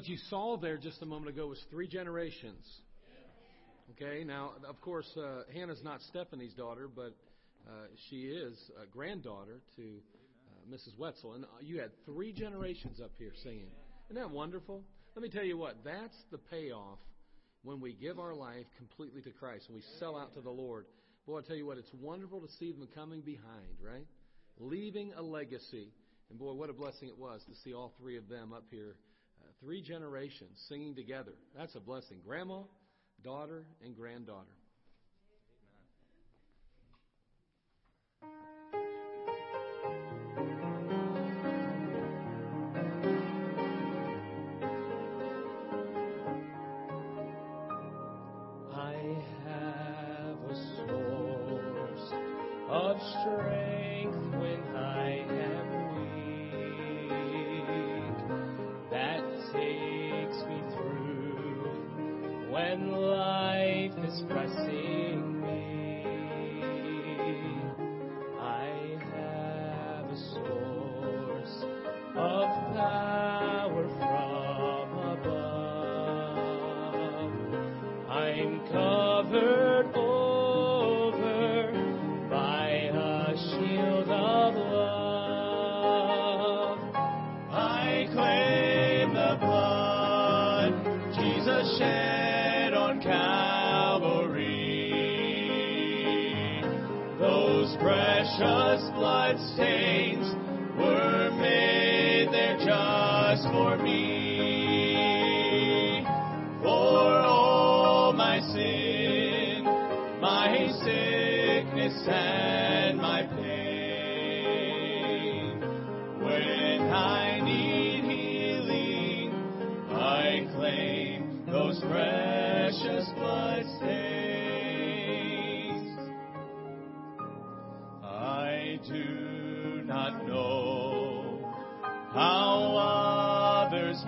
What you saw there just a moment ago was three generations. Okay, now, of course, uh, Hannah's not Stephanie's daughter, but uh, she is a granddaughter to uh, Mrs. Wetzel. And uh, you had three generations up here singing. Isn't that wonderful? Let me tell you what, that's the payoff when we give our life completely to Christ and we sell out to the Lord. Boy, I tell you what, it's wonderful to see them coming behind, right? Leaving a legacy. And boy, what a blessing it was to see all three of them up here three generations singing together. That's a blessing. Grandma, daughter, and granddaughter.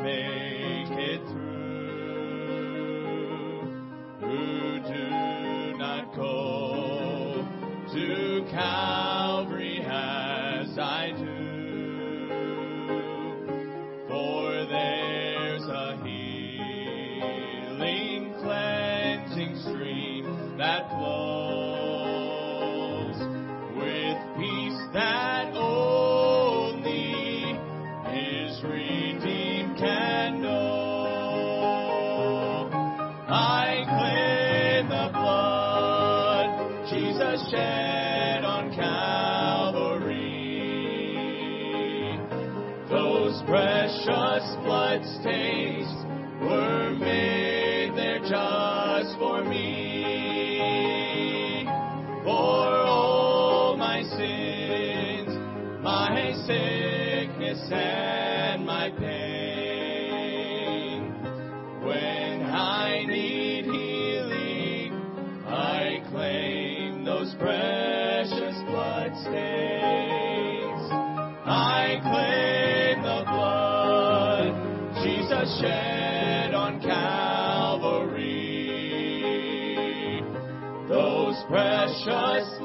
Others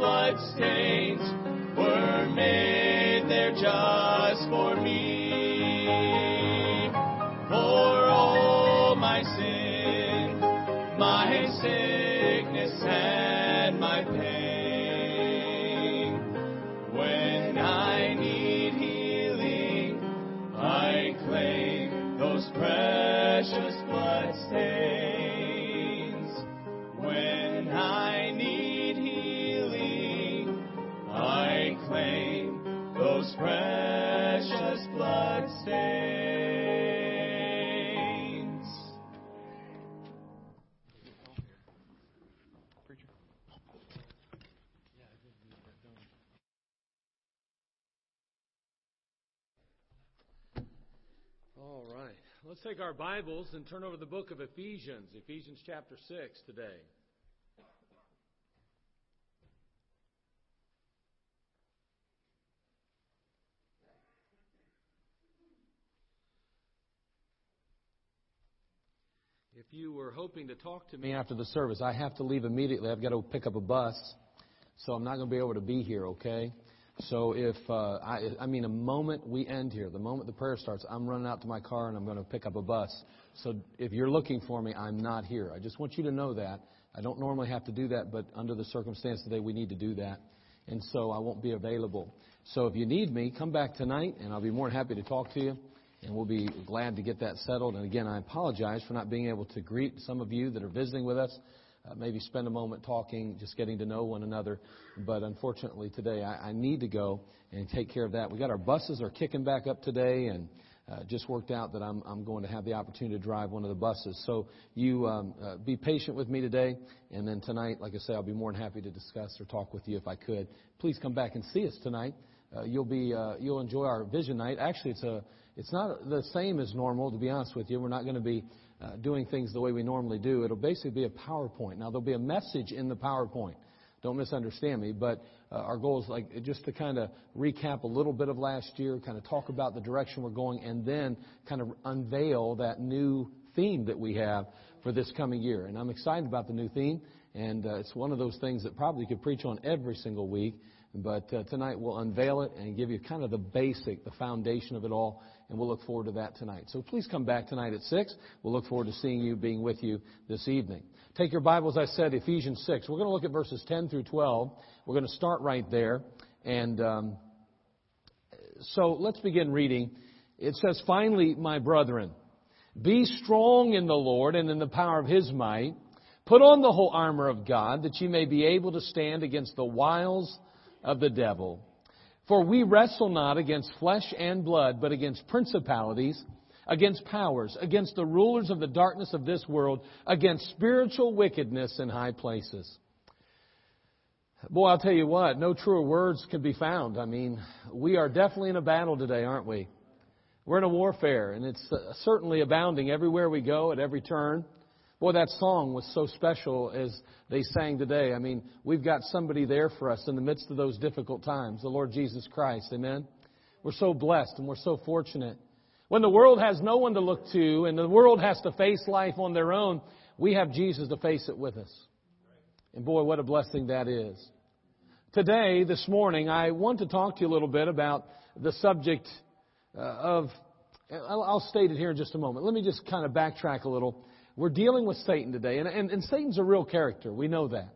blood stains were made there just for me. For all my sin, my sin. Let's take our Bibles and turn over the book of Ephesians, Ephesians chapter 6 today. If you were hoping to talk to me after the service, I have to leave immediately. I've got to pick up a bus, so I'm not going to be able to be here, okay? So if, uh, I, I mean, a moment we end here, the moment the prayer starts, I'm running out to my car and I'm going to pick up a bus. So if you're looking for me, I'm not here. I just want you to know that. I don't normally have to do that, but under the circumstance today, we need to do that. And so I won't be available. So if you need me, come back tonight and I'll be more than happy to talk to you. And we'll be glad to get that settled. And again, I apologize for not being able to greet some of you that are visiting with us uh, maybe spend a moment talking, just getting to know one another. But unfortunately, today I, I need to go and take care of that. We got our buses are kicking back up today, and uh, just worked out that I'm, I'm going to have the opportunity to drive one of the buses. So you um, uh, be patient with me today, and then tonight, like I say, I'll be more than happy to discuss or talk with you if I could. Please come back and see us tonight. Uh, you'll be uh, you'll enjoy our vision night. Actually, it's a it's not the same as normal, to be honest with you. We're not going to be uh, doing things the way we normally do. It'll basically be a PowerPoint. Now, there'll be a message in the PowerPoint. Don't misunderstand me, but uh, our goal is like just to kind of recap a little bit of last year, kind of talk about the direction we're going, and then kind of unveil that new theme that we have for this coming year. And I'm excited about the new theme, and uh, it's one of those things that probably could preach on every single week. But uh, tonight we'll unveil it and give you kind of the basic, the foundation of it all, and we'll look forward to that tonight. So please come back tonight at 6. We'll look forward to seeing you, being with you this evening. Take your Bibles, I said, Ephesians 6. We're going to look at verses 10 through 12. We're going to start right there. And um, so let's begin reading. It says, Finally, my brethren, be strong in the Lord and in the power of his might. Put on the whole armor of God that ye may be able to stand against the wiles of the devil. For we wrestle not against flesh and blood, but against principalities, against powers, against the rulers of the darkness of this world, against spiritual wickedness in high places. Boy, I'll tell you what, no truer words could be found. I mean, we are definitely in a battle today, aren't we? We're in a warfare, and it's uh, certainly abounding everywhere we go, at every turn. Boy, that song was so special as they sang today. I mean, we've got somebody there for us in the midst of those difficult times, the Lord Jesus Christ. Amen? We're so blessed and we're so fortunate. When the world has no one to look to and the world has to face life on their own, we have Jesus to face it with us. And boy, what a blessing that is. Today, this morning, I want to talk to you a little bit about the subject uh, of, I'll state it here in just a moment. Let me just kind of backtrack a little. We're dealing with Satan today, and, and, and Satan's a real character. We know that.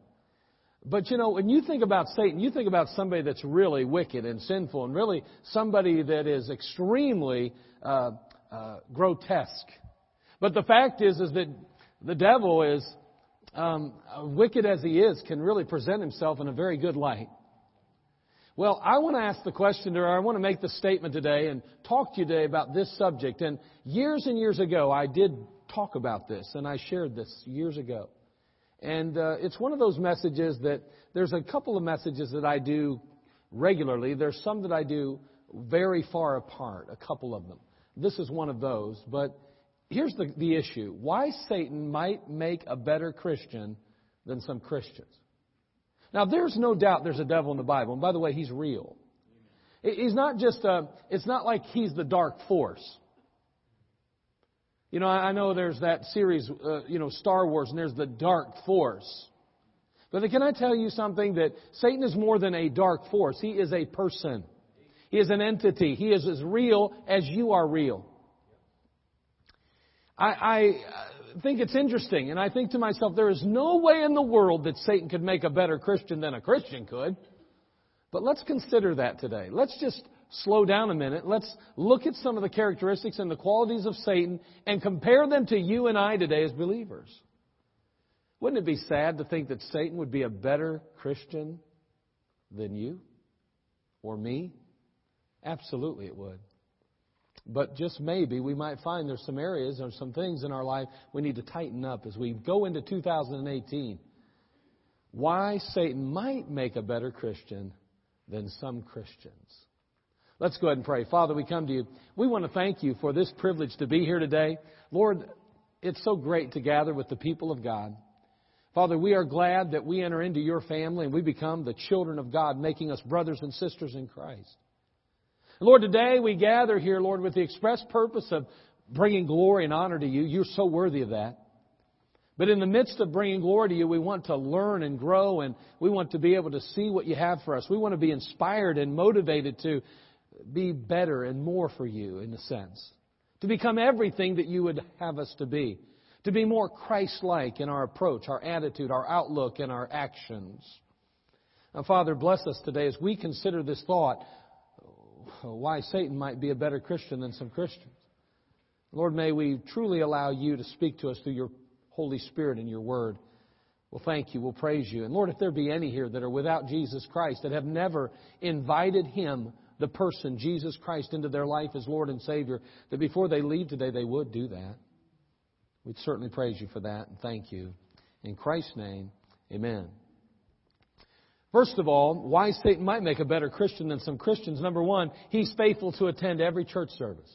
But you know, when you think about Satan, you think about somebody that's really wicked and sinful, and really somebody that is extremely uh, uh, grotesque. But the fact is, is that the devil is um, wicked as he is, can really present himself in a very good light. Well, I want to ask the question, or I want to make the statement today and talk to you today about this subject. And years and years ago, I did talk about this, and I shared this years ago. And uh, it's one of those messages that there's a couple of messages that I do regularly. There's some that I do very far apart, a couple of them. This is one of those. But here's the, the issue why Satan might make a better Christian than some Christians. Now, there's no doubt there's a devil in the Bible. And by the way, he's real. He's not just a, it's not like he's the dark force. You know, I know there's that series, uh, you know, Star Wars, and there's the dark force. But can I tell you something that Satan is more than a dark force? He is a person. He is an entity. He is as real as you are real. I, I think it's interesting, and I think to myself, there is no way in the world that Satan could make a better Christian than a Christian could. But let's consider that today. Let's just slow down a minute. Let's look at some of the characteristics and the qualities of Satan and compare them to you and I today as believers. Wouldn't it be sad to think that Satan would be a better Christian than you or me? Absolutely it would. But just maybe we might find there's some areas or some things in our life we need to tighten up as we go into 2018. Why Satan might make a better Christian than some Christians. Let's go ahead and pray. Father, we come to you. We want to thank you for this privilege to be here today. Lord, it's so great to gather with the people of God. Father, we are glad that we enter into your family and we become the children of God, making us brothers and sisters in Christ. Lord, today we gather here, Lord, with the express purpose of bringing glory and honor to you. You're so worthy of that. But in the midst of bringing glory to you, we want to learn and grow and we want to be able to see what you have for us. We want to be inspired and motivated to be better and more for you in a sense. To become everything that you would have us to be to be more Christ like in our approach, our attitude, our outlook, and our actions. Now, Father, bless us today as we consider this thought why Satan might be a better Christian than some Christians. Lord, may we truly allow you to speak to us through your Holy Spirit and your word. Well, thank you. We'll praise you. And Lord, if there be any here that are without Jesus Christ, that have never invited Him, the person, Jesus Christ, into their life as Lord and Savior, that before they leave today, they would do that. We'd certainly praise you for that and thank you. In Christ's name, amen. First of all, why Satan might make a better Christian than some Christians. Number one, he's faithful to attend every church service.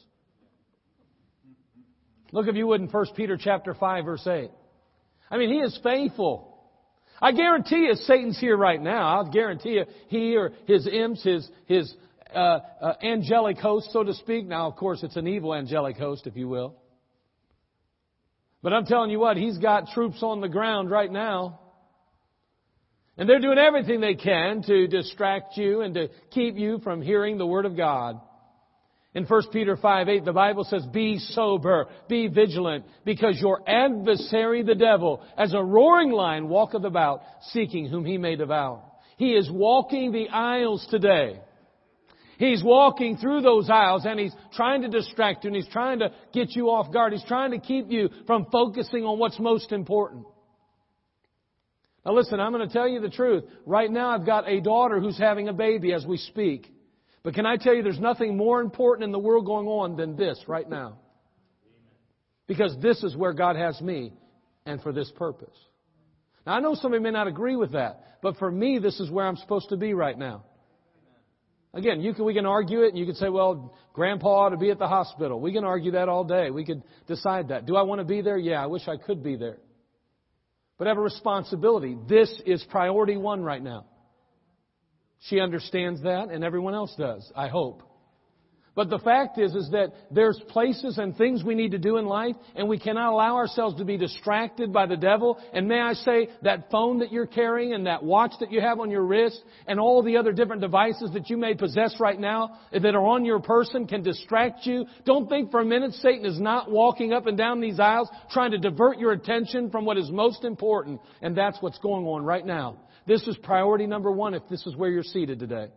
Look if you would in 1 Peter chapter 5 verse 8. I mean, he is faithful. I guarantee you Satan's here right now. I'll guarantee you he or his imps, his, his uh, uh, angelic host, so to speak. Now, of course, it's an evil angelic host, if you will. But I'm telling you what, he's got troops on the ground right now. And they're doing everything they can to distract you and to keep you from hearing the Word of God. In 1 Peter 5, 8, the Bible says, Be sober, be vigilant, because your adversary, the devil, as a roaring lion, walketh about, seeking whom he may devour. He is walking the aisles today. He's walking through those aisles and he's trying to distract you and he's trying to get you off guard. He's trying to keep you from focusing on what's most important. Now listen, I'm going to tell you the truth. Right now I've got a daughter who's having a baby as we speak. But can I tell you there's nothing more important in the world going on than this right now? Because this is where God has me and for this purpose. Now I know somebody may not agree with that, but for me this is where I'm supposed to be right now. Again, you can, we can argue it and you can say, well, grandpa ought to be at the hospital. We can argue that all day. We could decide that. Do I want to be there? Yeah, I wish I could be there. But I have a responsibility. This is priority one right now. She understands that and everyone else does, I hope. But the fact is, is that there's places and things we need to do in life, and we cannot allow ourselves to be distracted by the devil. And may I say, that phone that you're carrying and that watch that you have on your wrist and all the other different devices that you may possess right now that are on your person can distract you. Don't think for a minute Satan is not walking up and down these aisles trying to divert your attention from what is most important. And that's what's going on right now. This is priority number one if this is where you're seated today.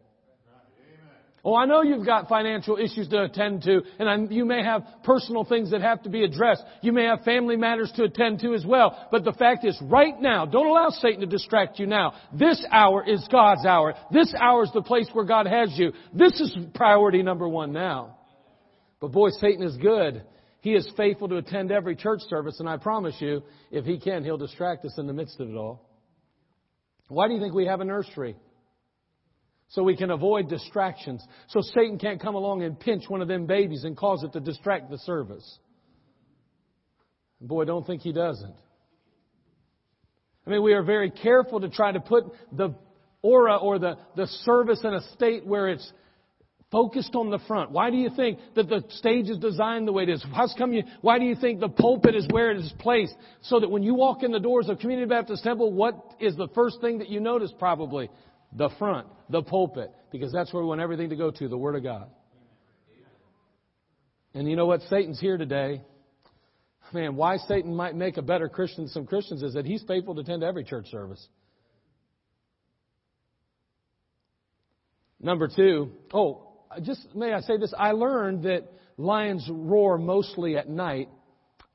Oh, I know you've got financial issues to attend to, and I, you may have personal things that have to be addressed. You may have family matters to attend to as well. But the fact is, right now, don't allow Satan to distract you now. This hour is God's hour. This hour is the place where God has you. This is priority number one now. But boy, Satan is good. He is faithful to attend every church service, and I promise you, if he can, he'll distract us in the midst of it all. Why do you think we have a nursery? So we can avoid distractions. So Satan can't come along and pinch one of them babies and cause it to distract the service. Boy, don't think he doesn't. I mean, we are very careful to try to put the aura or the, the service in a state where it's focused on the front. Why do you think that the stage is designed the way it is? How's come you, why do you think the pulpit is where it is placed? So that when you walk in the doors of Community Baptist Temple, what is the first thing that you notice probably? The front, the pulpit, because that's where we want everything to go to, the Word of God. And you know what? Satan's here today. man, why Satan might make a better Christian than some Christians is that he's faithful to attend every church service. Number two, oh, just may I say this? I learned that lions roar mostly at night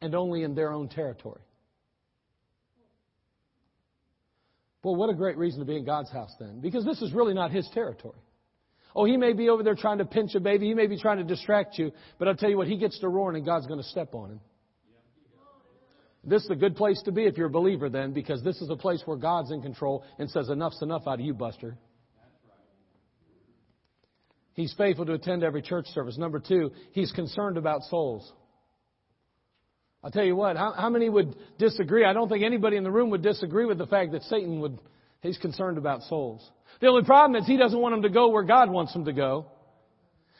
and only in their own territory. Well, what a great reason to be in God's house then, because this is really not his territory. Oh, he may be over there trying to pinch a baby, he may be trying to distract you, but I'll tell you what, he gets to roaring and God's going to step on him. This is a good place to be if you're a believer then, because this is a place where God's in control and says, enough's enough out of you, Buster. He's faithful to attend every church service. Number two, he's concerned about souls. I'll tell you what, how, how, many would disagree? I don't think anybody in the room would disagree with the fact that Satan would, he's concerned about souls. The only problem is he doesn't want them to go where God wants them to go.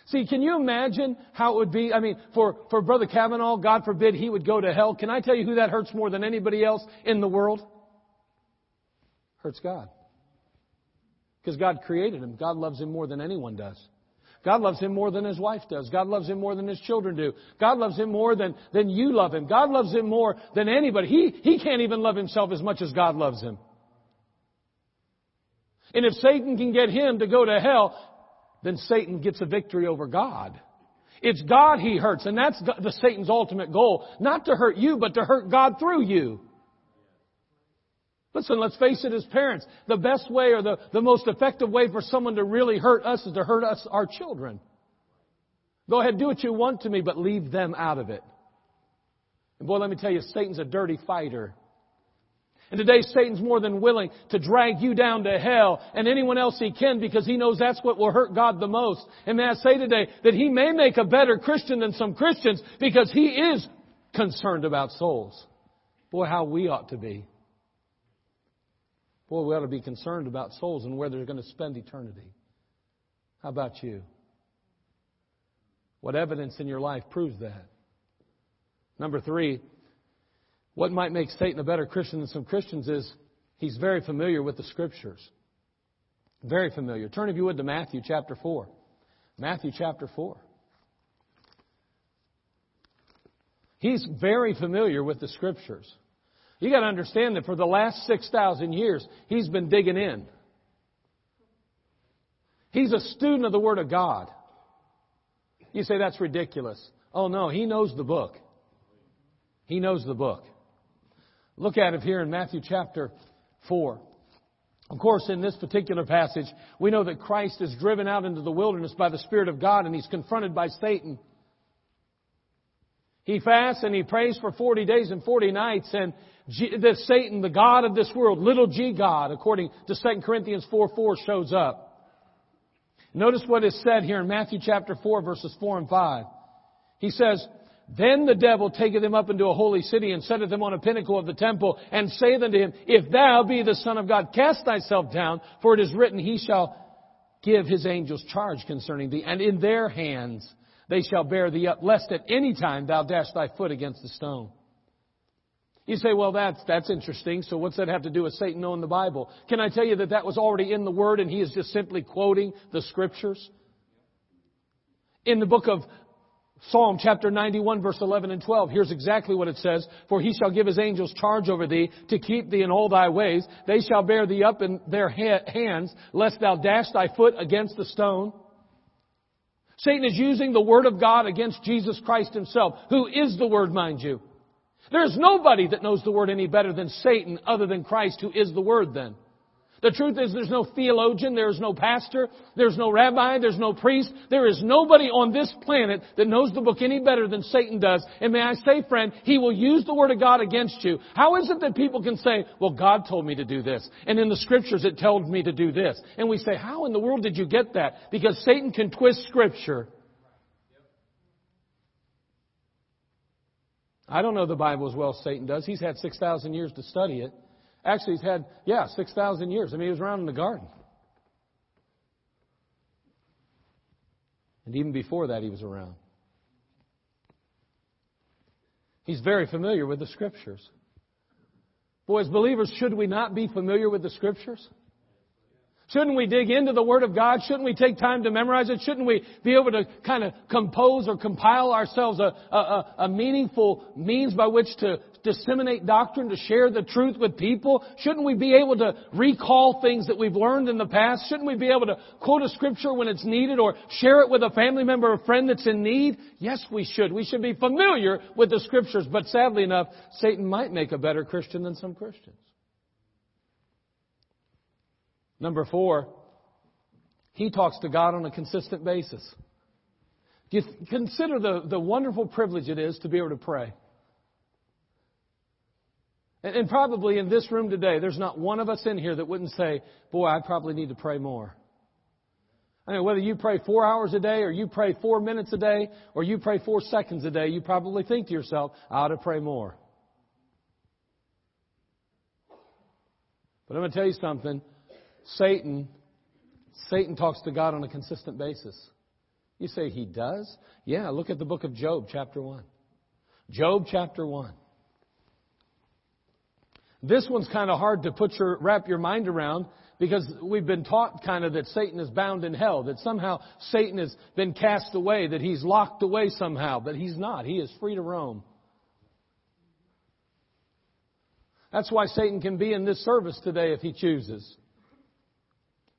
See, can you imagine how it would be? I mean, for, for Brother Kavanaugh, God forbid he would go to hell. Can I tell you who that hurts more than anybody else in the world? Hurts God. Because God created him. God loves him more than anyone does. God loves him more than his wife does. God loves him more than his children do. God loves him more than, than you love him. God loves him more than anybody. He, he can't even love himself as much as God loves him. And if Satan can get him to go to hell, then Satan gets a victory over God. It's God he hurts, and that's the Satan's ultimate goal. Not to hurt you, but to hurt God through you. Listen, let's face it as parents. The best way or the, the most effective way for someone to really hurt us is to hurt us, our children. Go ahead, do what you want to me, but leave them out of it. And boy, let me tell you, Satan's a dirty fighter. And today Satan's more than willing to drag you down to hell and anyone else he can because he knows that's what will hurt God the most. And may I say today that he may make a better Christian than some Christians because he is concerned about souls. Boy, how we ought to be. Boy, we ought to be concerned about souls and where they're going to spend eternity. How about you? What evidence in your life proves that? Number three, what might make Satan a better Christian than some Christians is he's very familiar with the Scriptures. Very familiar. Turn, if you would, to Matthew chapter 4. Matthew chapter 4. He's very familiar with the Scriptures. You got to understand that for the last 6,000 years, he's been digging in. He's a student of the Word of God. You say that's ridiculous. Oh no, he knows the book. He knows the book. Look at it here in Matthew chapter 4. Of course, in this particular passage, we know that Christ is driven out into the wilderness by the Spirit of God and he's confronted by Satan. He fasts and he prays for 40 days and 40 nights and the Satan, the God of this world, little g God, according to 2 Corinthians 4 4, shows up. Notice what is said here in Matthew chapter 4, verses 4 and 5. He says, Then the devil taketh him up into a holy city and setteth him on a pinnacle of the temple and saith unto him, If thou be the Son of God, cast thyself down, for it is written, He shall give His angels charge concerning thee, and in their hands they shall bear thee up, lest at any time thou dash thy foot against a stone. You say, well, that's, that's interesting. So what's that have to do with Satan knowing the Bible? Can I tell you that that was already in the Word and he is just simply quoting the Scriptures? In the book of Psalm chapter 91 verse 11 and 12, here's exactly what it says. For he shall give his angels charge over thee to keep thee in all thy ways. They shall bear thee up in their hands, lest thou dash thy foot against a stone. Satan is using the Word of God against Jesus Christ himself, who is the Word, mind you. There's nobody that knows the Word any better than Satan other than Christ who is the Word then. The truth is there's no theologian, there's no pastor, there's no rabbi, there's no priest, there is nobody on this planet that knows the book any better than Satan does. And may I say, friend, he will use the Word of God against you. How is it that people can say, well, God told me to do this, and in the Scriptures it told me to do this? And we say, how in the world did you get that? Because Satan can twist Scripture I don't know the Bible as well as Satan does. He's had 6,000 years to study it. Actually, he's had, yeah, 6,000 years. I mean, he was around in the garden. And even before that, he was around. He's very familiar with the Scriptures. Boy, as believers, should we not be familiar with the Scriptures? Shouldn't we dig into the Word of God? Shouldn't we take time to memorize it? Shouldn't we be able to kind of compose or compile ourselves a, a, a, meaningful means by which to disseminate doctrine, to share the truth with people? Shouldn't we be able to recall things that we've learned in the past? Shouldn't we be able to quote a scripture when it's needed or share it with a family member or friend that's in need? Yes, we should. We should be familiar with the scriptures, but sadly enough, Satan might make a better Christian than some Christians. Number four, he talks to God on a consistent basis. You consider the, the wonderful privilege it is to be able to pray. And, and probably in this room today, there's not one of us in here that wouldn't say, Boy, I probably need to pray more. I mean, whether you pray four hours a day, or you pray four minutes a day, or you pray four seconds a day, you probably think to yourself, I ought to pray more. But I'm going to tell you something. Satan, Satan talks to God on a consistent basis. You say he does? Yeah, look at the book of Job, chapter 1. Job, chapter 1. This one's kind of hard to put your, wrap your mind around because we've been taught kind of that Satan is bound in hell, that somehow Satan has been cast away, that he's locked away somehow, but he's not. He is free to roam. That's why Satan can be in this service today if he chooses.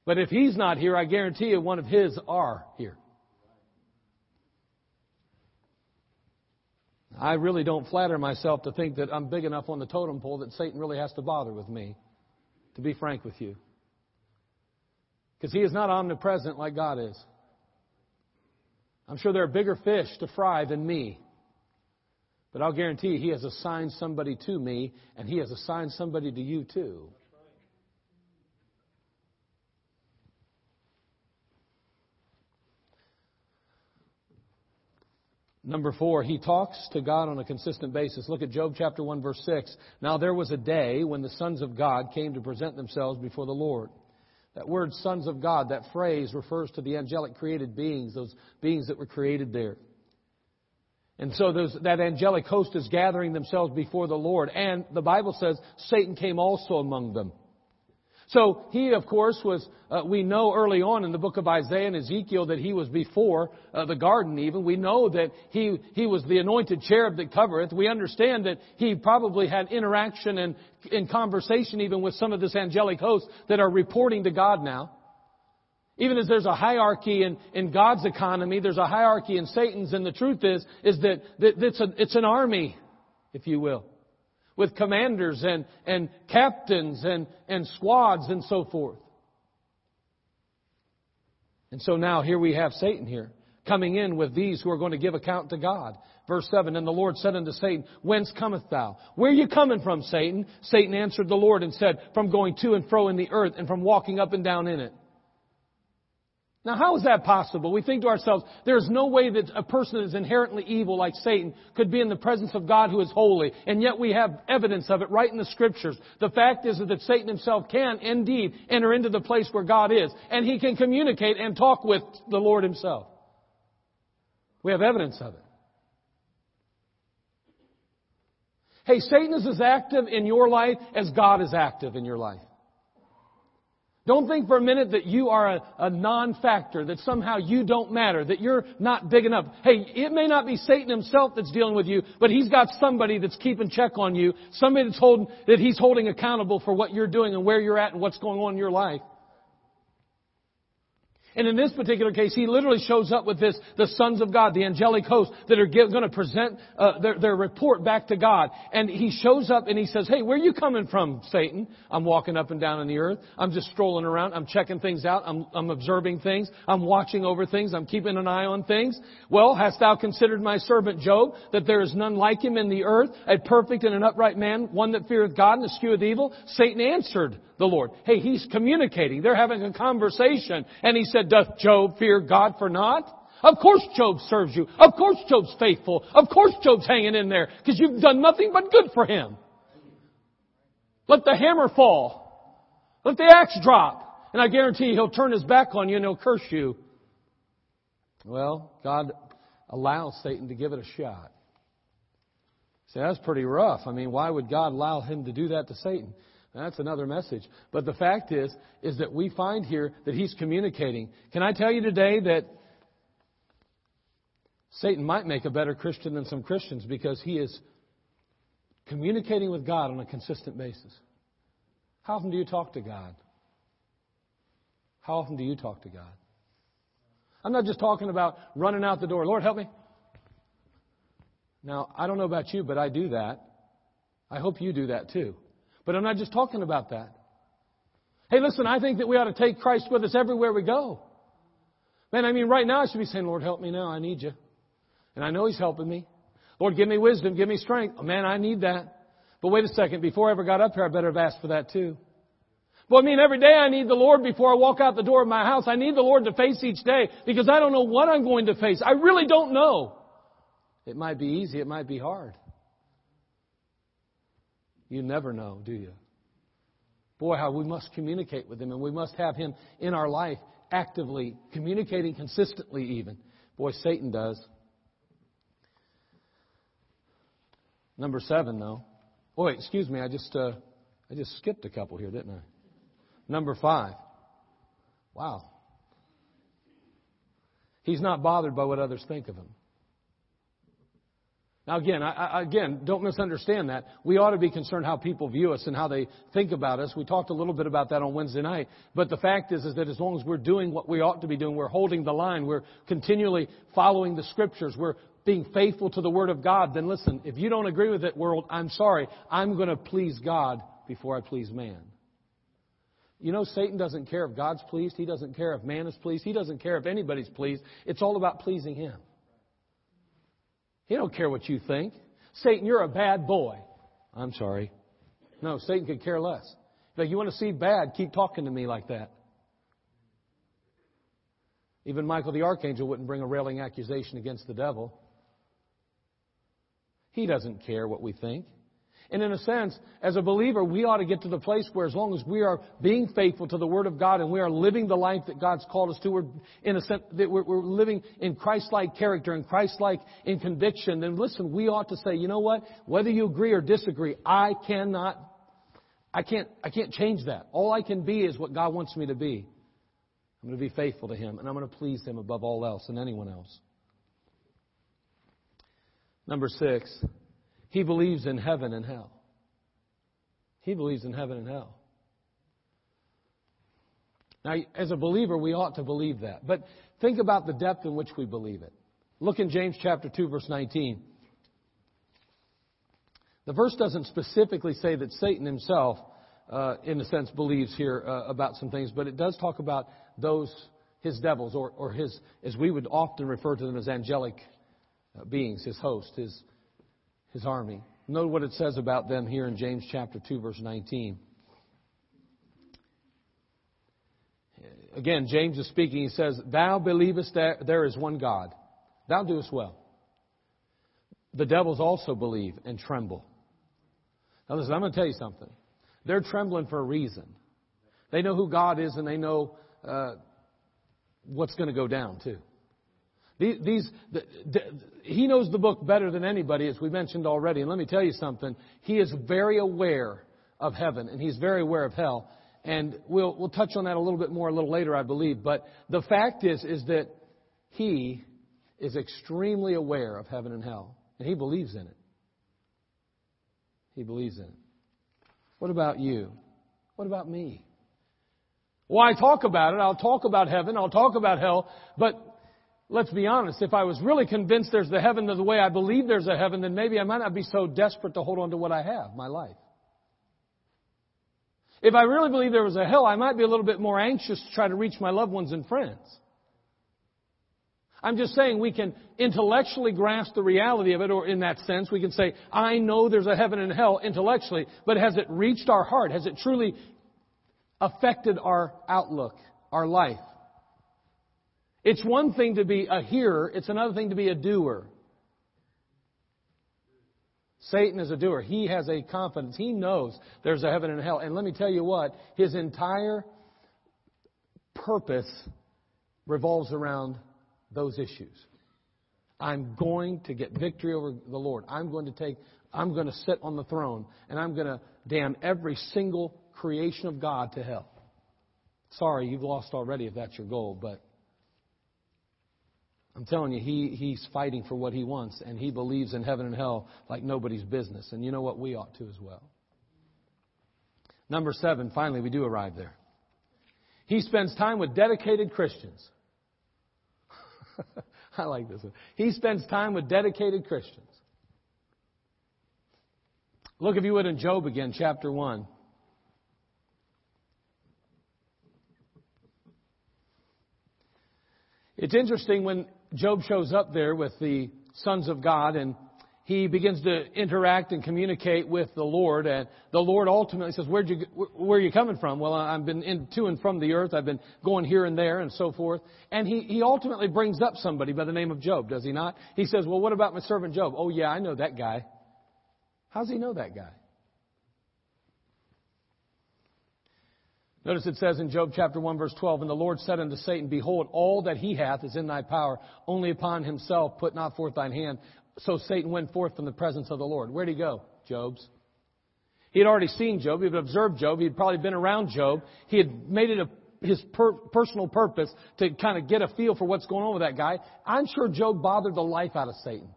But if he's not here, I guarantee you one of his are here. I really don't flatter myself to think that I'm big enough on the totem pole that Satan really has to bother with me, to be frank with you. Because he is not omnipresent like God is. I'm sure there are bigger fish to fry than me. But I'll guarantee you, he has assigned somebody to me, and he has assigned somebody to you too. Number four, he talks to God on a consistent basis. Look at Job chapter 1 verse 6. Now there was a day when the sons of God came to present themselves before the Lord. That word sons of God, that phrase refers to the angelic created beings, those beings that were created there. And so that angelic host is gathering themselves before the Lord. And the Bible says Satan came also among them. So he, of course, was, uh, we know early on in the book of Isaiah and Ezekiel that he was before uh, the garden even. We know that he, he was the anointed cherub that covereth. We understand that he probably had interaction and in conversation even with some of this angelic host that are reporting to God now. Even as there's a hierarchy in, in God's economy, there's a hierarchy in Satan's, and the truth is, is that, that it's, a, it's an army, if you will with commanders and, and captains and, and squads and so forth. And so now here we have Satan here coming in with these who are going to give account to God. Verse 7, And the Lord said unto Satan, Whence comest thou? Where are you coming from, Satan? Satan answered the Lord and said, From going to and fro in the earth and from walking up and down in it. Now, how is that possible? We think to ourselves, there's no way that a person that is inherently evil like Satan could be in the presence of God who is holy. And yet we have evidence of it right in the scriptures. The fact is that Satan himself can indeed enter into the place where God is. And he can communicate and talk with the Lord himself. We have evidence of it. Hey, Satan is as active in your life as God is active in your life. Don't think for a minute that you are a, a non-factor, that somehow you don't matter, that you're not big enough. Hey, it may not be Satan himself that's dealing with you, but he's got somebody that's keeping check on you, somebody that's holding, that he's holding accountable for what you're doing and where you're at and what's going on in your life. And in this particular case, he literally shows up with this, the sons of God, the angelic host that are going to present uh, their, their report back to God. And he shows up and he says, hey, where are you coming from, Satan? I'm walking up and down on the earth. I'm just strolling around. I'm checking things out. I'm, I'm observing things. I'm watching over things. I'm keeping an eye on things. Well, hast thou considered my servant Job, that there is none like him in the earth, a perfect and an upright man, one that feareth God and escheweth evil? Satan answered the Lord. Hey, he's communicating. They're having a conversation. And he said, Doth Job fear God for naught? Of course Job serves you. Of course Job's faithful. Of course Job's hanging in there because you've done nothing but good for him. Let the hammer fall. Let the axe drop. And I guarantee he'll turn his back on you and he'll curse you. Well, God allows Satan to give it a shot. See, that's pretty rough. I mean, why would God allow him to do that to Satan? That's another message. But the fact is, is that we find here that he's communicating. Can I tell you today that Satan might make a better Christian than some Christians because he is communicating with God on a consistent basis. How often do you talk to God? How often do you talk to God? I'm not just talking about running out the door. Lord, help me. Now, I don't know about you, but I do that. I hope you do that too. But I'm not just talking about that. Hey, listen, I think that we ought to take Christ with us everywhere we go. Man, I mean, right now I should be saying, Lord, help me now. I need you. And I know He's helping me. Lord, give me wisdom, give me strength. Oh, man, I need that. But wait a second, before I ever got up here, I better have asked for that too. Well, I mean, every day I need the Lord before I walk out the door of my house. I need the Lord to face each day because I don't know what I'm going to face. I really don't know. It might be easy, it might be hard. You never know, do you? Boy, how we must communicate with Him and we must have Him in our life actively, communicating consistently even. Boy, Satan does. Number seven, though. Oh, excuse me. I just uh, I just skipped a couple here, didn't I? Number five. Wow. He's not bothered by what others think of him. Now, again, I, again, don't misunderstand that. We ought to be concerned how people view us and how they think about us. We talked a little bit about that on Wednesday night. But the fact is, is that as long as we're doing what we ought to be doing, we're holding the line, we're continually following the scriptures, we're being faithful to the Word of God, then listen, if you don't agree with it, world, I'm sorry. I'm going to please God before I please man. You know, Satan doesn't care if God's pleased. He doesn't care if man is pleased. He doesn't care if anybody's pleased. It's all about pleasing him. He don't care what you think. Satan, you're a bad boy. I'm sorry. No, Satan could care less. If you want to see bad, keep talking to me like that. Even Michael the archangel wouldn't bring a railing accusation against the devil. He doesn't care what we think. And in a sense, as a believer, we ought to get to the place where as long as we are being faithful to the Word of God and we are living the life that God's called us to, we're in a sense that we're, living in Christ-like character and Christ-like in conviction, then listen, we ought to say, you know what? Whether you agree or disagree, I cannot, I can't, I can't change that. All I can be is what God wants me to be. I'm going to be faithful to Him and I'm going to please Him above all else and anyone else. Number six, he believes in heaven and hell. He believes in heaven and hell. Now, as a believer, we ought to believe that. But think about the depth in which we believe it. Look in James chapter 2, verse 19. The verse doesn't specifically say that Satan himself, uh, in a sense, believes here uh, about some things, but it does talk about those, his devils, or, or his, as we would often refer to them as angelic uh, beings, his host, his, his army. Note what it says about them here in James chapter 2 verse 19. Again, James is speaking. He says, Thou believest that there is one God. Thou doest well. The devils also believe and tremble. Now listen, I'm going to tell you something. They're trembling for a reason. They know who God is and they know uh, what's going to go down too. These, these the, the, he knows the book better than anybody, as we mentioned already. And let me tell you something. He is very aware of heaven, and he's very aware of hell. And we'll, we'll touch on that a little bit more a little later, I believe. But the fact is, is that he is extremely aware of heaven and hell, and he believes in it. He believes in it. What about you? What about me? Well, I talk about it. I'll talk about heaven. I'll talk about hell. But let's be honest, if I was really convinced there's the heaven the way I believe there's a heaven, then maybe I might not be so desperate to hold on to what I have, my life. If I really believe there was a hell, I might be a little bit more anxious to try to reach my loved ones and friends. I'm just saying we can intellectually grasp the reality of it, or in that sense, we can say, I know there's a heaven and hell intellectually, but has it reached our heart? Has it truly affected our outlook, our life? It's one thing to be a hearer, it's another thing to be a doer. Satan is a doer. He has a confidence. He knows there's a heaven and hell. And let me tell you what, his entire purpose revolves around those issues. I'm going to get victory over the Lord. I'm going to take, I'm going to sit on the throne and I'm going to damn every single creation of God to hell. Sorry, you've lost already if that's your goal, but I'm telling you, he, he's fighting for what he wants, and he believes in heaven and hell like nobody's business. And you know what? We ought to as well. Number seven, finally, we do arrive there. He spends time with dedicated Christians. I like this one. He spends time with dedicated Christians. Look, if you would, in Job again, chapter 1. It's interesting when Job shows up there with the sons of God and he begins to interact and communicate with the Lord, and the Lord ultimately says, Where'd you, where are you coming from? Well, I've been in, to and from the earth. I've been going here and there and so forth. And he, he ultimately brings up somebody by the name of Job, does he not? He says, Well, what about my servant Job? Oh, yeah, I know that guy. How does he know that guy? Notice it says in Job chapter 1 verse 12, And the Lord said unto Satan, Behold, all that he hath is in thy power, only upon himself put not forth thine hand. So Satan went forth from the presence of the Lord. Where'd he go? Job's. He had already seen Job. He had observed Job. He had probably been around Job. He had made it a, his per, personal purpose to kind of get a feel for what's going on with that guy. I'm sure Job bothered the life out of Satan.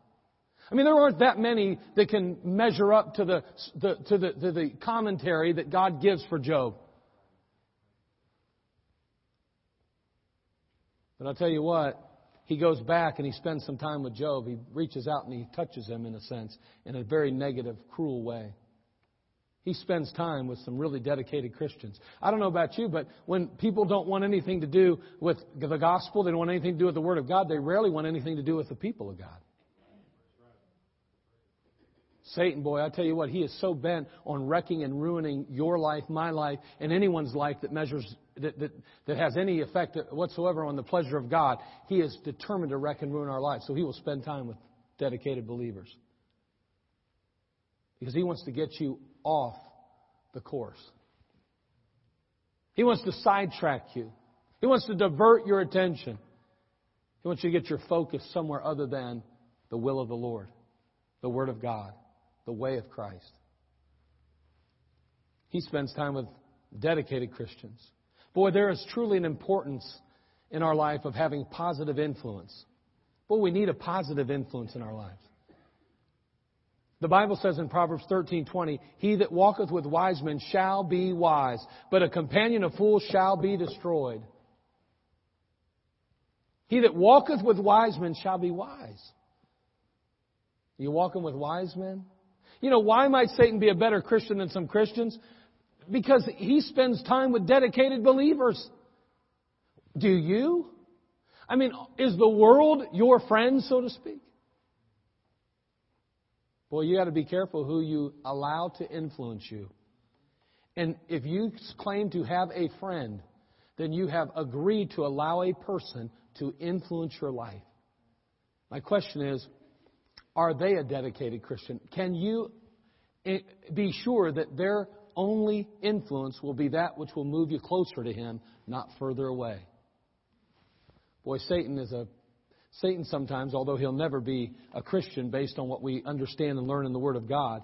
I mean, there aren't that many that can measure up to the, the, to the, to the commentary that God gives for Job. But I'll tell you what, he goes back and he spends some time with Job. He reaches out and he touches him, in a sense, in a very negative, cruel way. He spends time with some really dedicated Christians. I don't know about you, but when people don't want anything to do with the gospel, they don't want anything to do with the Word of God, they rarely want anything to do with the people of God. Satan, boy, I tell you what, he is so bent on wrecking and ruining your life, my life, and anyone's life that measures, that, that, that has any effect whatsoever on the pleasure of God. He is determined to wreck and ruin our lives. So he will spend time with dedicated believers. Because he wants to get you off the course. He wants to sidetrack you. He wants to divert your attention. He wants you to get your focus somewhere other than the will of the Lord, the Word of God the way of Christ. He spends time with dedicated Christians. Boy, there is truly an importance in our life of having positive influence. Boy, we need a positive influence in our lives. The Bible says in Proverbs 13:20, "He that walketh with wise men shall be wise, but a companion of fools shall be destroyed." He that walketh with wise men shall be wise. Are you walking with wise men? You know, why might Satan be a better Christian than some Christians? Because he spends time with dedicated believers. Do you? I mean, is the world your friend, so to speak? Boy, you got to be careful who you allow to influence you. And if you claim to have a friend, then you have agreed to allow a person to influence your life. My question is, are they a dedicated Christian? Can you eh, be sure that their only influence will be that which will move you closer to Him, not further away? Boy, Satan is a Satan sometimes, although he'll never be a Christian based on what we understand and learn in the Word of God,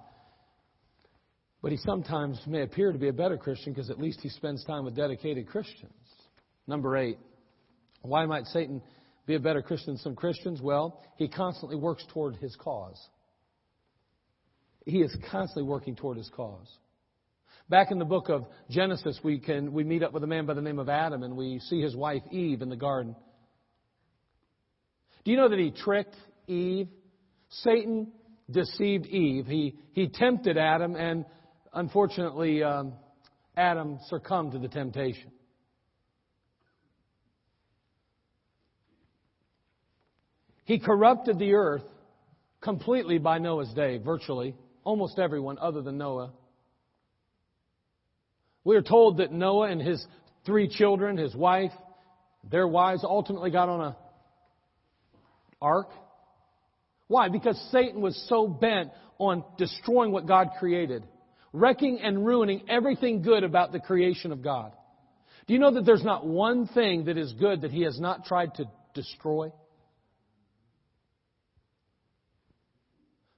but he sometimes may appear to be a better Christian because at least he spends time with dedicated Christians. Number eight, why might Satan be a better Christian than some Christians? Well, he constantly works toward his cause. He is constantly working toward his cause. Back in the book of Genesis, we can we meet up with a man by the name of Adam, and we see his wife Eve in the garden. Do you know that he tricked Eve? Satan deceived Eve. He he tempted Adam, and unfortunately, um, Adam succumbed to the temptation. He corrupted the earth completely by Noah's day, virtually. Almost everyone other than Noah. We are told that Noah and his three children, his wife, their wives ultimately got on a ark. Why? Because Satan was so bent on destroying what God created, wrecking and ruining everything good about the creation of God. Do you know that there's not one thing that is good that he has not tried to destroy?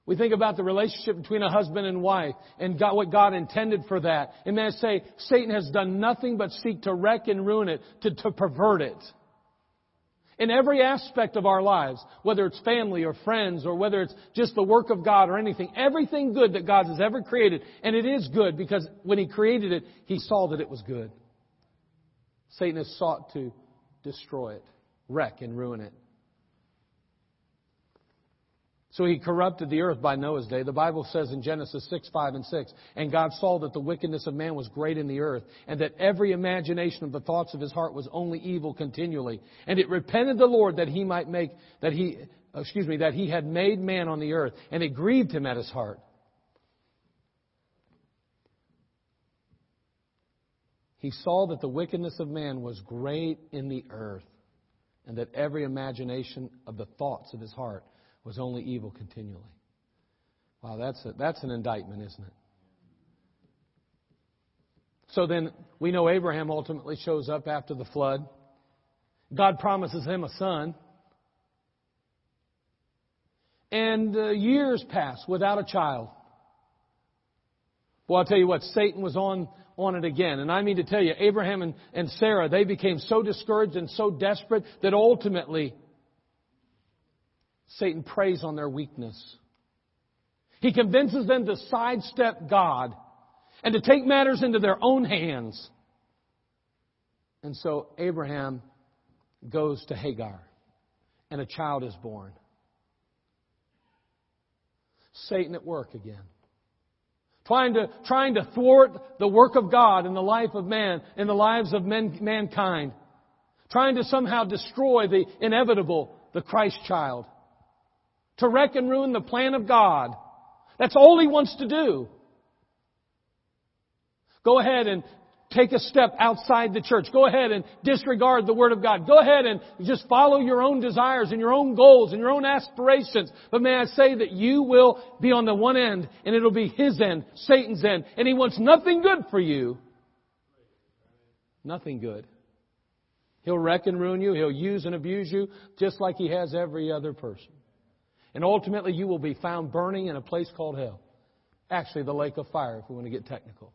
We think about the relationship between a husband and wife and what God intended for that. And I say, Satan has done nothing but seek to wreck and ruin it, to, to pervert it. In every aspect of our lives, whether it's family or friends or whether it's just the work of God or anything, everything good that God has ever created, and it is good because when He created it, He saw that it was good. Satan has sought to destroy it, wreck and ruin it. So he corrupted the earth by Noah's day. The Bible says in Genesis 6, 5, and 6, And God saw that the wickedness of man was great in the earth, and that every imagination of the thoughts of his heart was only evil continually. And it repented the Lord that he might make, that he, excuse me, that he had made man on the earth, and it grieved him at his heart. He saw that the wickedness of man was great in the earth, and that every imagination of the thoughts of his heart was only evil continually. Wow, that's, a, that's an indictment, isn't it? So then we know Abraham ultimately shows up after the flood. God promises him a son. And uh, years pass without a child. Well, I'll tell you what, Satan was on, on it again. And I mean to tell you, Abraham and, and Sarah, they became so discouraged and so desperate that ultimately Satan preys on their weakness. He convinces them to sidestep God and to take matters into their own hands. And so Abraham goes to Hagar, and a child is born. Satan at work again. Trying to, trying to thwart the work of God in the life of man, in the lives of men, mankind. Trying to somehow destroy the inevitable, the Christ child to wreck and ruin the plan of God. That's all he wants to do. Go ahead and take a step outside the church. Go ahead and disregard the Word of God. Go ahead and just follow your own desires and your own goals and your own aspirations. But may I say that you will be on the one end and it'll be His end, Satan's end, and He wants nothing good for you. Nothing good. He'll wreck and ruin you. He'll use and abuse you just like He has every other person. And ultimately, you will be found burning in a place called hell. Actually, the lake of fire, if we want to get technical.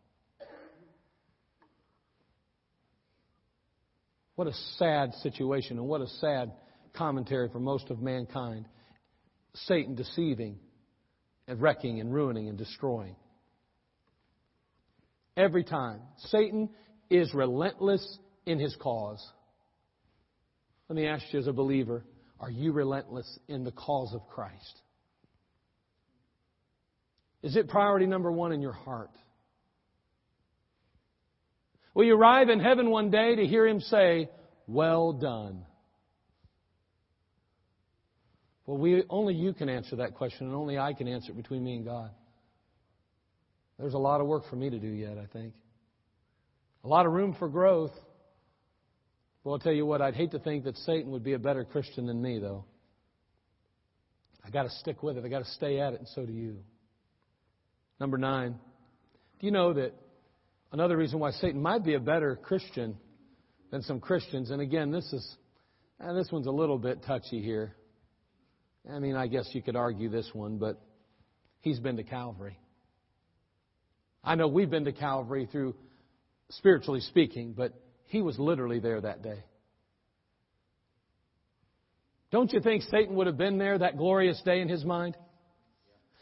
What a sad situation, and what a sad commentary for most of mankind. Satan deceiving and wrecking and ruining and destroying. Every time. Satan is relentless in his cause. Let me ask you as a believer are you relentless in the cause of Christ? Is it priority number one in your heart? Will you arrive in heaven one day to hear him say, Well done? Well, we, only you can answer that question, and only I can answer it between me and God. There's a lot of work for me to do yet, I think. A lot of room for growth. Well, I'll tell you what, I'd hate to think that Satan would be a better Christian than me, though. I got to stick with it. I got to stay at it, and so do you. Number nine, do you know that another reason why Satan might be a better Christian than some Christians? And again, this is eh, this one's a little bit touchy here. I mean, I guess you could argue this one, but he's been to Calvary. I know we've been to Calvary through spiritually speaking, but he was literally there that day. Don't you think Satan would have been there that glorious day in his mind?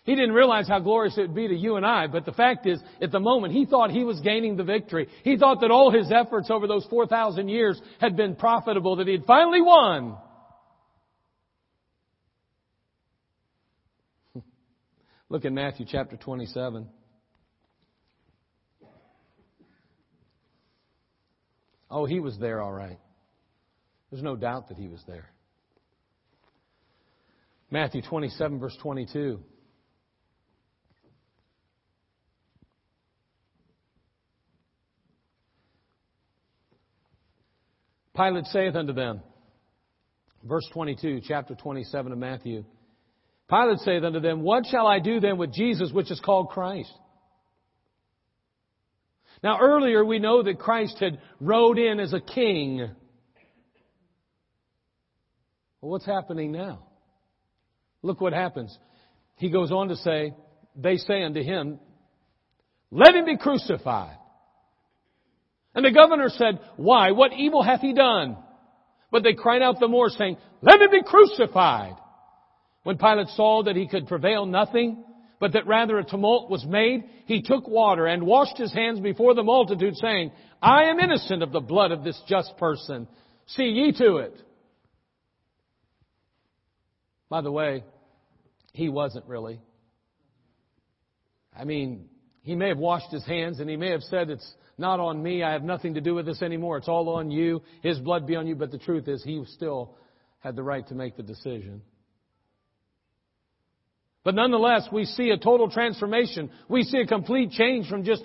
He didn't realize how glorious it would be to you and I, but the fact is, at the moment, he thought he was gaining the victory. He thought that all his efforts over those 4,000 years had been profitable, that he had finally won. Look in Matthew chapter 27. Oh, he was there all right. There's no doubt that he was there. Matthew 27, verse 22. Pilate saith unto them, verse 22, chapter 27 of Matthew. Pilate saith unto them, What shall I do then with Jesus, which is called Christ? Now, earlier we know that Christ had rode in as a king. Well, what's happening now? Look what happens. he goes on to say, they say unto him, let him be crucified. And the governor said, Why? What evil hath he done? But they cried out the more, saying, Let him be crucified. When Pilate saw that he could prevail nothing, but that rather a tumult was made, he took water and washed his hands before the multitude, saying, I am innocent of the blood of this just person. See ye to it. By the way, he wasn't really. I mean, he may have washed his hands and he may have said, It's not on me. I have nothing to do with this anymore. It's all on you. His blood be on you. But the truth is, he still had the right to make the decision. But nonetheless, we see a total transformation. We see a complete change from just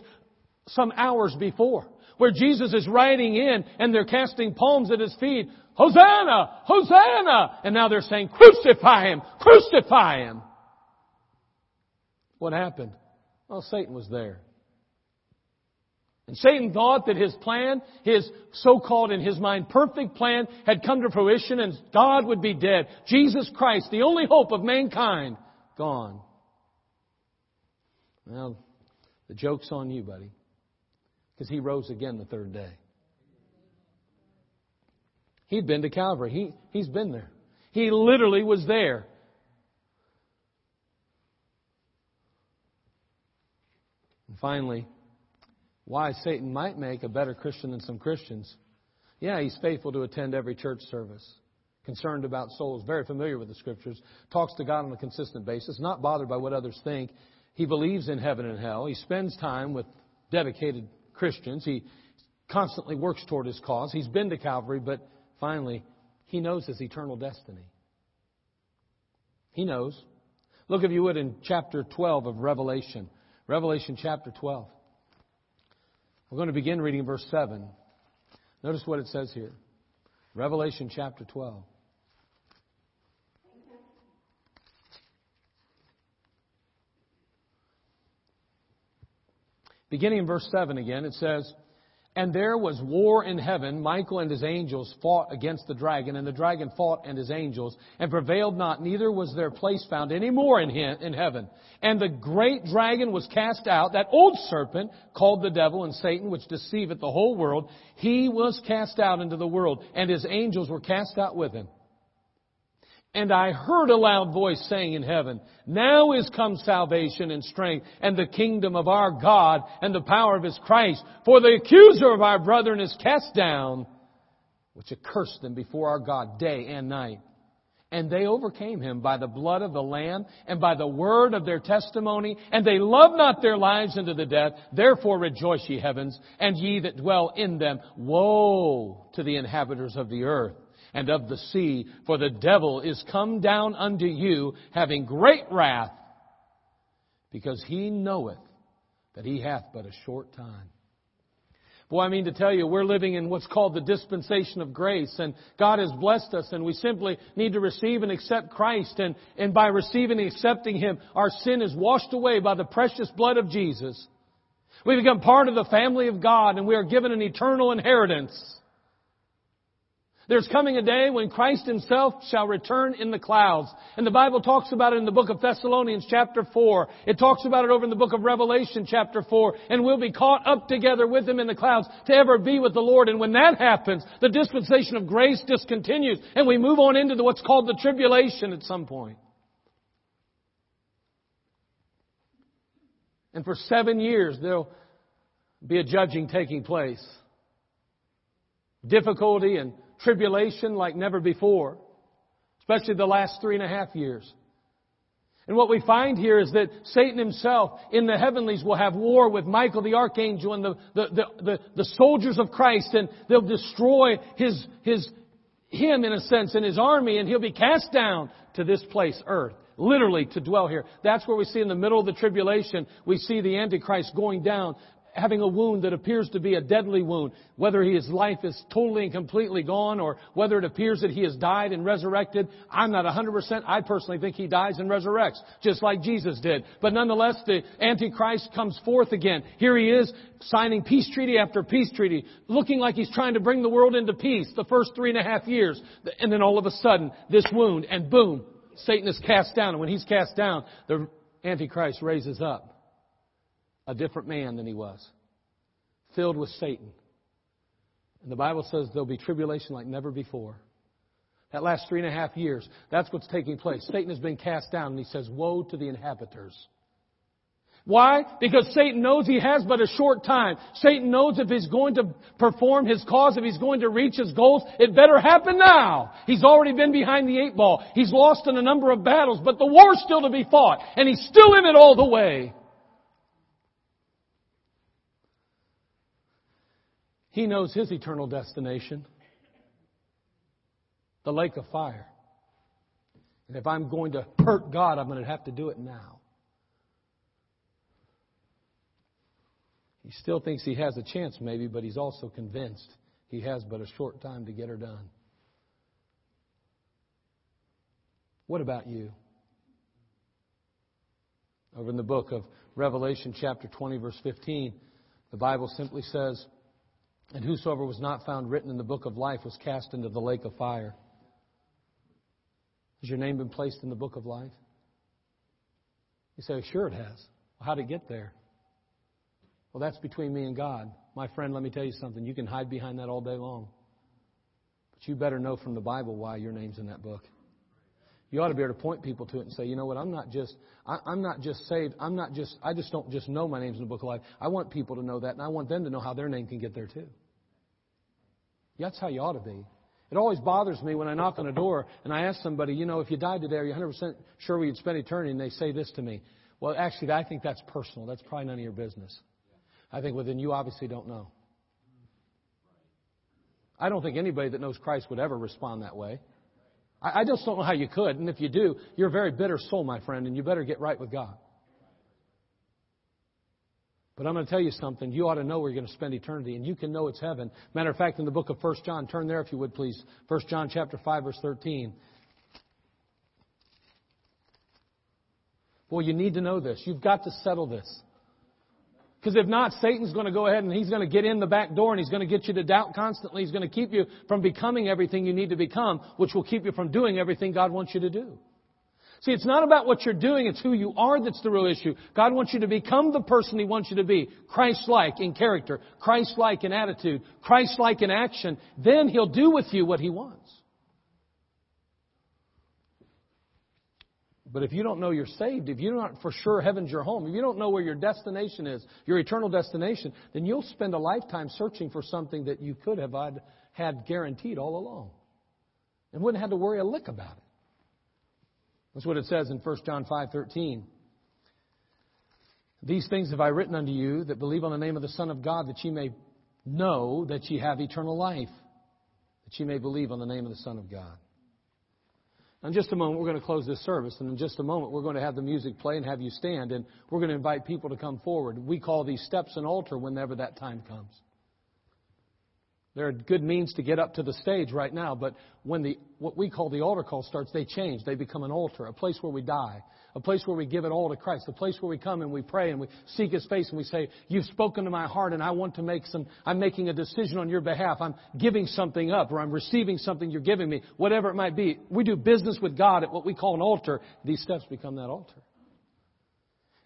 some hours before, where Jesus is riding in and they're casting palms at his feet. Hosanna! Hosanna! And now they're saying, crucify him! Crucify him! What happened? Well, Satan was there. And Satan thought that his plan, his so-called in his mind perfect plan had come to fruition and God would be dead. Jesus Christ, the only hope of mankind, gone. Well, the joke's on you, buddy. Because he rose again the third day. He'd been to Calvary. He, he's been there. He literally was there. And finally, why Satan might make a better Christian than some Christians. Yeah, he's faithful to attend every church service, concerned about souls, very familiar with the scriptures, talks to God on a consistent basis, not bothered by what others think. He believes in heaven and hell. He spends time with dedicated Christians. He constantly works toward his cause. He's been to Calvary, but finally, he knows his eternal destiny. He knows. Look, if you would, in chapter 12 of Revelation. Revelation chapter 12. We're going to begin reading verse 7. Notice what it says here. Revelation chapter 12. Beginning in verse 7 again, it says, and there was war in heaven. Michael and his angels fought against the dragon, and the dragon fought and his angels, and prevailed not, neither was their place found any more in, in heaven. And the great dragon was cast out, that old serpent, called the devil and Satan, which deceiveth the whole world. He was cast out into the world, and his angels were cast out with him. And I heard a loud voice saying in heaven, Now is come salvation and strength and the kingdom of our God and the power of his Christ. For the accuser of our brethren is cast down, which accursed them before our God day and night. And they overcame him by the blood of the Lamb and by the word of their testimony, and they loved not their lives unto the death. Therefore rejoice, ye heavens, and ye that dwell in them. Woe to the inhabitants of the earth and of the sea, for the devil is come down unto you, having great wrath, because he knoweth that he hath but a short time. Boy, I mean to tell you, we're living in what's called the dispensation of grace, and God has blessed us, and we simply need to receive and accept Christ, and, and by receiving and accepting Him, our sin is washed away by the precious blood of Jesus. We become part of the family of God, and we are given an eternal inheritance. There's coming a day when Christ himself shall return in the clouds. And the Bible talks about it in the book of Thessalonians chapter 4. It talks about it over in the book of Revelation chapter 4. And we'll be caught up together with him in the clouds to ever be with the Lord. And when that happens, the dispensation of grace discontinues and we move on into the, what's called the tribulation at some point. And for seven years, there'll be a judging taking place. Difficulty and tribulation like never before, especially the last three and a half years. And what we find here is that Satan himself in the heavenlies will have war with Michael the archangel and the, the, the, the, the soldiers of Christ and they'll destroy his, his, him in a sense and his army and he'll be cast down to this place, earth. Literally to dwell here. That's where we see in the middle of the tribulation, we see the Antichrist going down having a wound that appears to be a deadly wound, whether his life is totally and completely gone or whether it appears that he has died and resurrected. I'm not 100%. I personally think he dies and resurrects, just like Jesus did. But nonetheless, the Antichrist comes forth again. Here he is signing peace treaty after peace treaty, looking like he's trying to bring the world into peace the first three and a half years. And then all of a sudden, this wound and boom, Satan is cast down. And when he's cast down, the Antichrist raises up a different man than he was, filled with Satan. And the Bible says there'll be tribulation like never before. That last three and a half years, that's what's taking place. Satan has been cast down, and he says, Woe to the inhabitants. Why? Because Satan knows he has but a short time. Satan knows if he's going to perform his cause, if he's going to reach his goals, it better happen now. He's already been behind the eight ball. He's lost in a number of battles, but the war's still to be fought, and he's still in it all the way. He knows his eternal destination the lake of fire. And if I'm going to hurt God, I'm going to have to do it now. He still thinks he has a chance, maybe, but he's also convinced he has but a short time to get her done. What about you? Over in the book of Revelation, chapter 20, verse 15, the Bible simply says, And whosoever was not found written in the book of life was cast into the lake of fire. Has your name been placed in the book of life? You say, Sure, it has. Well, how did it get there? Well, that's between me and God. My friend, let me tell you something. You can hide behind that all day long. But you better know from the Bible why your name's in that book. You ought to be able to point people to it and say, you know what, I'm not just, I, I'm not just saved. I'm not just, I just don't just know my name's in the book of life. I want people to know that, and I want them to know how their name can get there too. That's how you ought to be. It always bothers me when I knock on a door and I ask somebody, you know, if you died today, are you 100% sure we would spend eternity? And they say this to me. Well, actually, I think that's personal. That's probably none of your business. I think, well, then you obviously don't know. I don't think anybody that knows Christ would ever respond that way. I, I just don't know how you could. And if you do, you're a very bitter soul, my friend, and you better get right with God. But I'm going to tell you something. You ought to know where you're going to spend eternity, and you can know it's heaven. Matter of fact, in the book of 1 John, turn there if you would, please. 1 John chapter 5, verse 13. Boy, you need to know this. You've got to settle this. Because if not, Satan's going to go ahead and he's going to get in the back door and he's going to get you to doubt constantly. He's going to keep you from becoming everything you need to become, which will keep you from doing everything God wants you to do. See, it's not about what you're doing, it's who you are that's the real issue. God wants you to become the person He wants you to be. Christ-like in character, Christ-like in attitude, Christ-like in action. Then He'll do with you what He wants. But if you don't know you're saved, if you're not for sure heaven's your home, if you don't know where your destination is, your eternal destination, then you'll spend a lifetime searching for something that you could have had guaranteed all along. And wouldn't have had to worry a lick about it. That's what it says in 1 John 5:13. These things have I written unto you that believe on the name of the Son of God, that ye may know that ye have eternal life, that ye may believe on the name of the Son of God. In just a moment, we're going to close this service, and in just a moment, we're going to have the music play and have you stand, and we're going to invite people to come forward. We call these steps an altar whenever that time comes. There are good means to get up to the stage right now, but when the what we call the altar call starts, they change. They become an altar, a place where we die, a place where we give it all to Christ, a place where we come and we pray and we seek His face and we say, "You've spoken to my heart, and I want to make some. I'm making a decision on your behalf. I'm giving something up, or I'm receiving something you're giving me, whatever it might be." We do business with God at what we call an altar. These steps become that altar.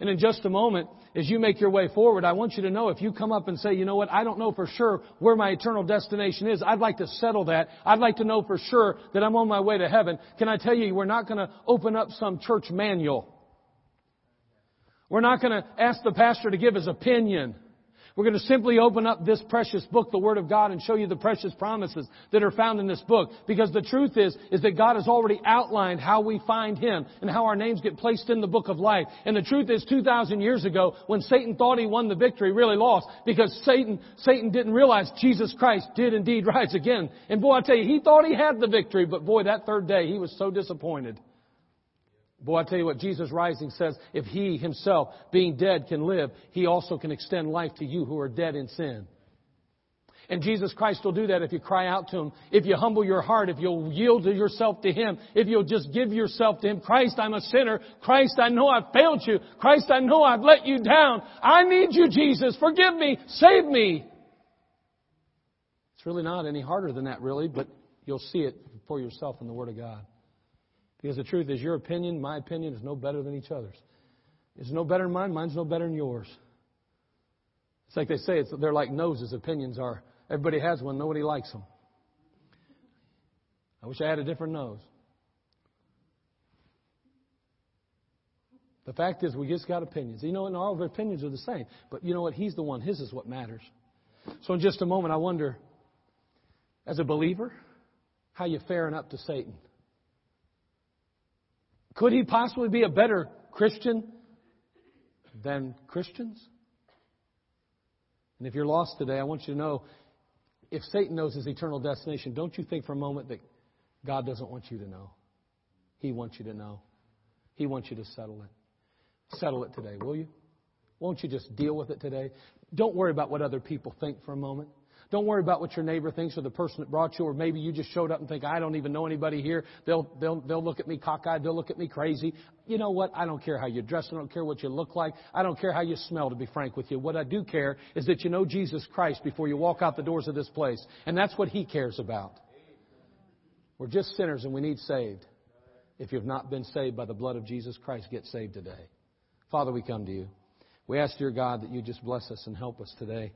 And in just a moment, as you make your way forward, I want you to know if you come up and say, you know what, I don't know for sure where my eternal destination is. I'd like to settle that. I'd like to know for sure that I'm on my way to heaven. Can I tell you, we're not going to open up some church manual. We're not going to ask the pastor to give his opinion. We're going to simply open up this precious book, the Word of God, and show you the precious promises that are found in this book. Because the truth is, is that God has already outlined how we find Him and how our names get placed in the book of life. And the truth is, 2,000 years ago, when Satan thought he won the victory, really lost. Because Satan, Satan didn't realize Jesus Christ did indeed rise again. And boy, I tell you, he thought he had the victory, but boy, that third day, he was so disappointed. Boy, I tell you what, Jesus rising says, if He Himself, being dead, can live, He also can extend life to you who are dead in sin. And Jesus Christ will do that if you cry out to Him, if you humble your heart, if you'll yield yourself to Him, if you'll just give yourself to Him. Christ, I'm a sinner. Christ, I know I've failed you. Christ, I know I've let you down. I need you, Jesus. Forgive me. Save me. It's really not any harder than that, really, but you'll see it for yourself in the Word of God. Because the truth is, your opinion, my opinion, is no better than each other's. It's no better than mine, mine's no better than yours. It's like they say, it's, they're like noses, opinions are. Everybody has one, nobody likes them. I wish I had a different nose. The fact is, we just got opinions. You know, and all of our opinions are the same. But you know what? He's the one. His is what matters. So in just a moment, I wonder, as a believer, how you faring up to Satan. Could he possibly be a better Christian than Christians? And if you're lost today, I want you to know if Satan knows his eternal destination, don't you think for a moment that God doesn't want you to know. He wants you to know. He wants you to settle it. Settle it today, will you? Won't you just deal with it today? Don't worry about what other people think for a moment. Don't worry about what your neighbor thinks or the person that brought you, or maybe you just showed up and think, I don't even know anybody here. They'll, they'll, they'll look at me cockeyed. They'll look at me crazy. You know what? I don't care how you dress. I don't care what you look like. I don't care how you smell, to be frank with you. What I do care is that you know Jesus Christ before you walk out the doors of this place. And that's what He cares about. We're just sinners and we need saved. If you've not been saved by the blood of Jesus Christ, get saved today. Father, we come to you. We ask, dear God, that you just bless us and help us today.